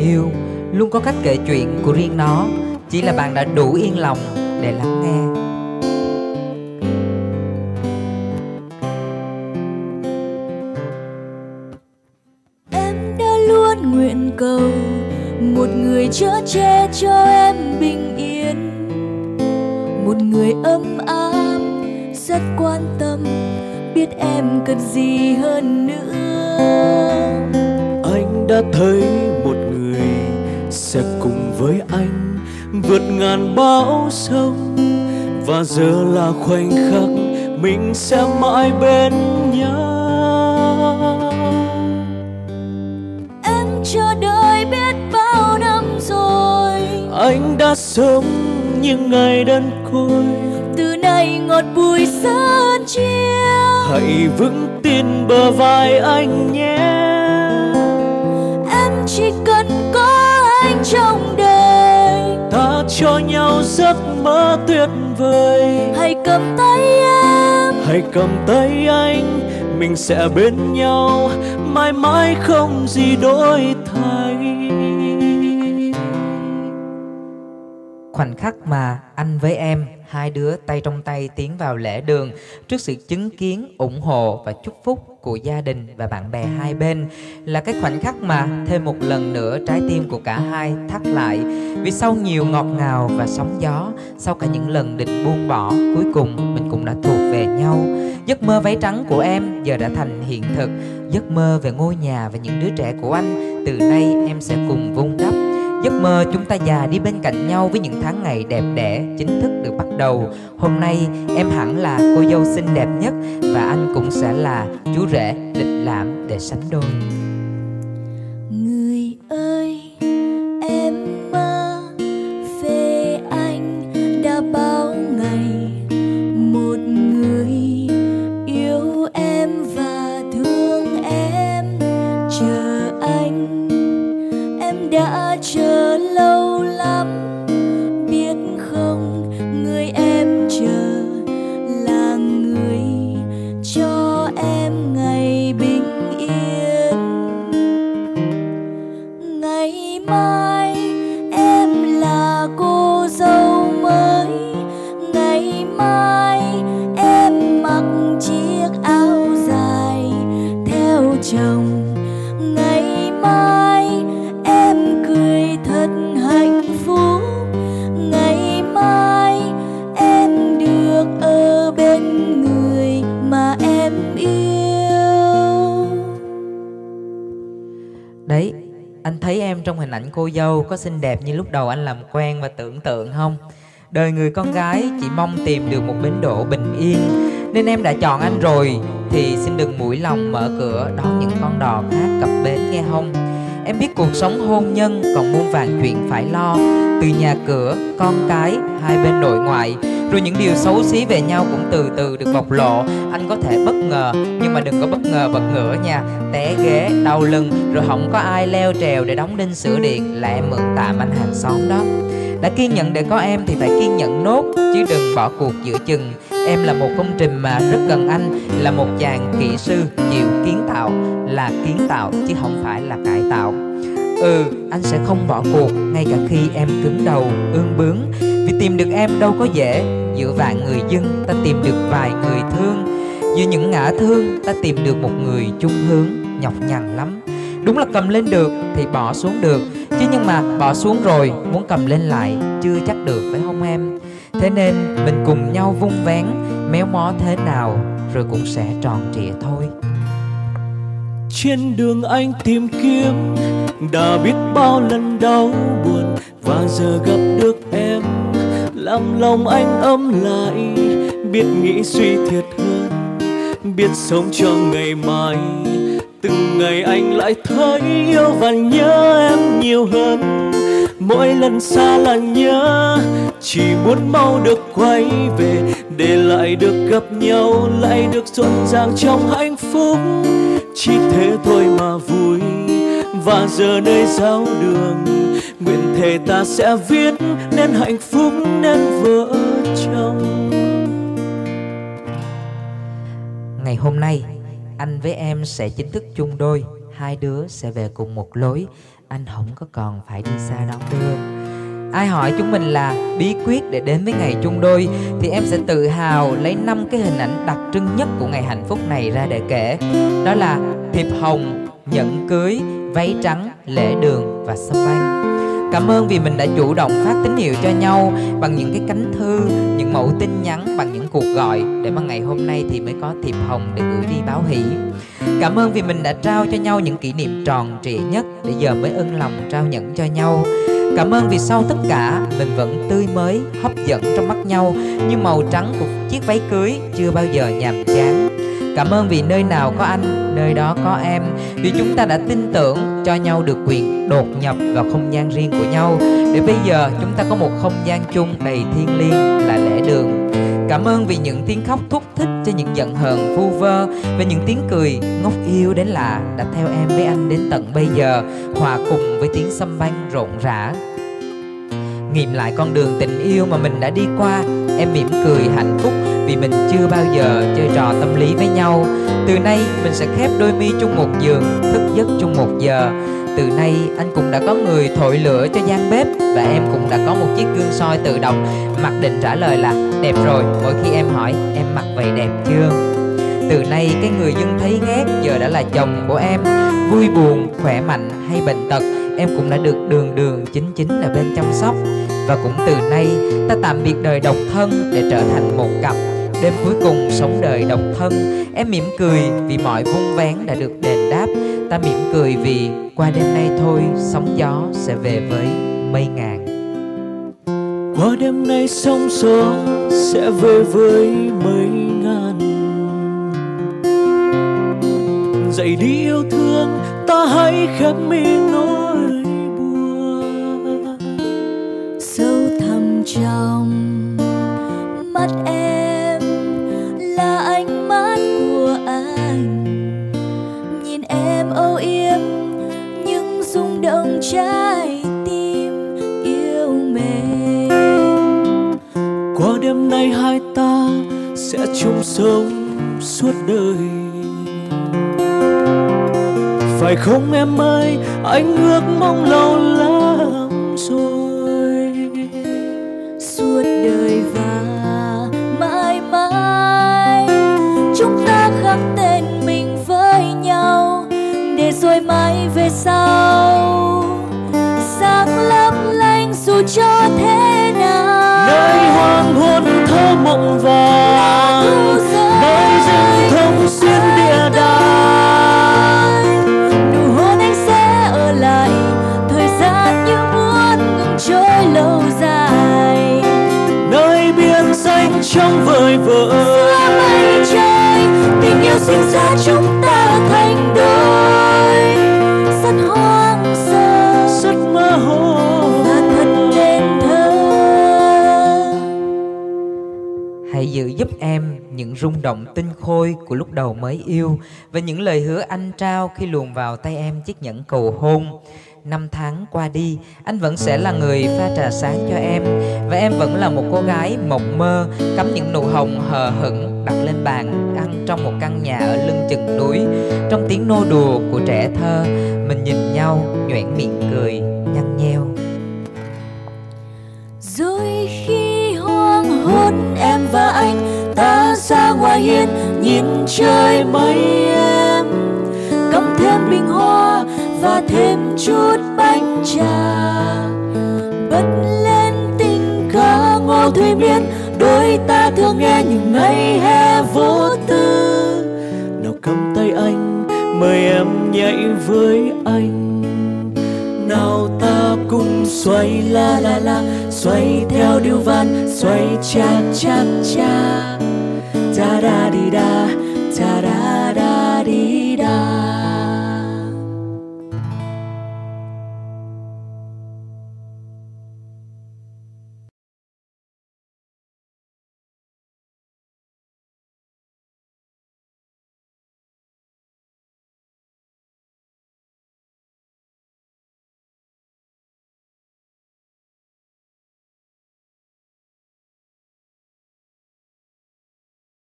yêu. Luôn có cách kể chuyện của riêng nó. Chỉ là bạn đã đủ yên lòng để lắng nghe. Em đã luôn nguyện cầu một người chở che cho em bình yên. Một người ấm áp rất quan tâm biết em cần gì hơn nữa. Anh đã thấy vượt ngàn bão sông. Và giờ là khoảnh khắc mình sẽ mãi bên nhau. Em chờ đợi biết bao năm rồi. Anh đã sống những ngày đơn côi từ nay ngọt bùi sớm chia hãy vững tin bờ vai anh nhé cho nhau giấc mơ tuyệt vời. Hãy cầm tay em. Hãy cầm tay anh mình sẽ bên nhau mãi mãi không gì đổi thay. Khoảnh khắc mà anh với em hai đứa tay trong tay tiến vào lễ đường trước sự chứng kiến, ủng hộ và chúc phúc của gia đình và bạn bè hai bên. Là cái khoảnh khắc mà thêm một lần nữa trái tim của cả hai thắt lại. Vì sau nhiều ngọt ngào và sóng gió, sau cả những lần định buông bỏ, cuối cùng mình cũng đã thuộc về nhau. Giấc mơ váy trắng của em giờ đã thành hiện thực. Giấc mơ về ngôi nhà và những đứa trẻ của anh, từ nay em sẽ cùng mơ chúng ta già đi bên cạnh nhau với những tháng ngày đẹp đẽ chính thức được bắt đầu. Hôm nay em hẳn là cô dâu xinh đẹp nhất và anh cũng sẽ là chú rể, lịch lãm để sánh đôi. Chồng. Ngày mai em cười thật hạnh phúc. Ngày mai em được ở bên người mà em yêu. Đấy, anh thấy em trong hình ảnh cô dâu có xinh đẹp như lúc đầu anh làm quen và tưởng tượng không? Đời người con gái chỉ mong tìm được một bến đỗ bình yên nên em đã chọn anh rồi. Thì xin đừng mũi lòng mở cửa đón những con đò khác cập bến nghe không? Em biết cuộc sống hôn nhân còn muôn vàn chuyện phải lo. Từ nhà cửa, con cái, hai bên nội ngoại. Rồi những điều xấu xí về nhau cũng từ từ được bộc lộ. Anh có thể bất ngờ nhưng mà đừng có bất ngờ bật ngửa nha. Té ghế, đau lưng rồi không có ai leo trèo để đóng đinh sửa điện Là em mượn tạm anh hàng xóm đó. Đã kiên nhẫn để có em thì phải kiên nhẫn nốt chứ đừng bỏ cuộc giữa chừng em là một công trình mà rất cần anh, là một chàng kỹ sư chịu kiến tạo, là kiến tạo chứ không phải là cải tạo. Ừ anh sẽ không bỏ cuộc ngay cả khi em cứng đầu, ương bướng. Vì tìm được em đâu có dễ, giữa vạn người dân ta tìm được vài người thương. Giữa những ngã thương, ta tìm được một người chung hướng, nhọc nhằn lắm đúng là cầm lên được thì bỏ xuống được. Chứ nhưng mà bỏ xuống rồi, muốn cầm lên lại, chưa chắc được, phải không em? Thế nên mình cùng nhau vung vén, méo mó thế nào, rồi cũng sẽ tròn trịa thôi. Trên đường anh tìm kiếm, đã biết bao lần đau buồn và giờ gặp được em. Làm lòng anh ấm lại, biết nghĩ suy thiệt hơn, biết sống cho ngày mai từng ngày anh lại thấy yêu và nhớ em nhiều hơn. Mỗi lần xa là nhớ, chỉ muốn mau được quay về, để lại được gặp nhau, lại được rộn ràng trong hạnh phúc. Chỉ thế thôi mà vui, và giờ nơi giao đường, nguyện thề ta sẽ viết nên hạnh phúc nên vỡ trong ngày hôm nay anh với em sẽ chính thức chung đôi. Hai đứa sẽ về cùng một lối. Anh không có còn phải đi xa đón đưa ai hỏi chúng mình là bí quyết để đến với ngày chung đôi thì em sẽ tự hào lấy năm cái hình ảnh đặc trưng nhất của ngày hạnh phúc này ra để kể. Đó là thiệp hồng nhẫn cưới váy trắng lễ đường và sâm banh Cảm ơn vì mình đã chủ động phát tín hiệu cho nhau bằng những cái cánh thư, những mẫu tin nhắn, bằng những cuộc gọi để mà ngày hôm nay thì mới có thiệp hồng để gửi đi báo hỷ. Cảm ơn vì mình đã trao cho nhau những kỷ niệm tròn trịa nhất để giờ mới ân lòng trao nhẫn cho nhau. Cảm ơn vì sau tất cả mình vẫn tươi mới, hấp dẫn trong mắt nhau như màu trắng của chiếc váy cưới chưa bao giờ nhàm chán. Cảm ơn vì nơi nào có anh, nơi đó có em. Vì chúng ta đã tin tưởng cho nhau được quyền đột nhập vào không gian riêng của nhau. Để bây giờ chúng ta có một không gian chung đầy thiêng liêng là lễ đường. Cảm ơn vì những tiếng khóc thúc thích cho những giận hờn vu vơ Và những tiếng cười ngốc yêu đến lạ đã theo em với anh đến tận bây giờ Hòa cùng với tiếng xâm banh rộn rã. Nghiệm lại con đường tình yêu mà mình đã đi qua. Em mỉm cười hạnh phúc vì mình chưa bao giờ chơi trò tâm lý với nhau. Từ nay mình sẽ khép đôi mi chung một giường Thức giấc chung một giờ. Từ nay anh cũng đã có người thổi lửa cho gian bếp Và em cũng đã có một chiếc gương soi tự động. Mặc định trả lời là đẹp rồi. Mỗi khi em hỏi em mặc vậy đẹp chưa? Từ nay cái người dân thấy ghét giờ đã là chồng của em. Vui buồn, khỏe mạnh hay bệnh tật Em cũng đã được đường đường chính chính ở bên chăm sóc. Và cũng từ nay, ta tạm biệt đời độc thân để trở thành một cặp. Đêm cuối cùng sống đời độc thân, Em mỉm cười vì mọi vung vén đã được đền đáp. Ta mỉm cười vì qua đêm nay thôi, Sóng gió sẽ về với mây ngàn. Qua đêm nay sóng gió sẽ về với mây ngàn. Dậy đi yêu thương, ta hãy khép mi nỗi sống suốt đời. Phải không em ơi, anh ước mong lâu lắm rồi. Suốt đời và mãi mãi, chúng ta khắc tên mình với nhau. Để rồi mãi về sau, sáng lấp lánh dù cho thế trong vời vợi. Giữa mây trời tình yêu sinh ra chúng ta thành đôi. Rất hoang sơ rất mơ hồ. và thật nên thơ. Hãy giữ giúp em những rung động tinh khôi của lúc đầu mới yêu Và những lời hứa anh trao khi luồn vào tay em chiếc nhẫn cầu hôn Năm tháng qua đi, anh vẫn sẽ là người pha trà sáng cho em. Và em vẫn là một cô gái mộng mơ Cắm những nụ hồng hờ hững đặt lên bàn ăn trong một căn nhà ở lưng chừng núi. Trong tiếng nô đùa của trẻ thơ Mình nhìn nhau nhoẻn miệng cười nhăn nheo. Rồi khi hoang hôn em và anh ta ra ngoài hiên nhìn trời mây em cắm thêm bình hoa và thêm chút bánh trà. Bật lên tình ca ngô thủy miên, đôi ta thường nghe những ngày hè vô tư. Nào cầm tay anh, mời em nhảy với anh. Nào ta cùng xoay la la la, xoay theo điệu van xoay cha cha cha. Da da đi da da da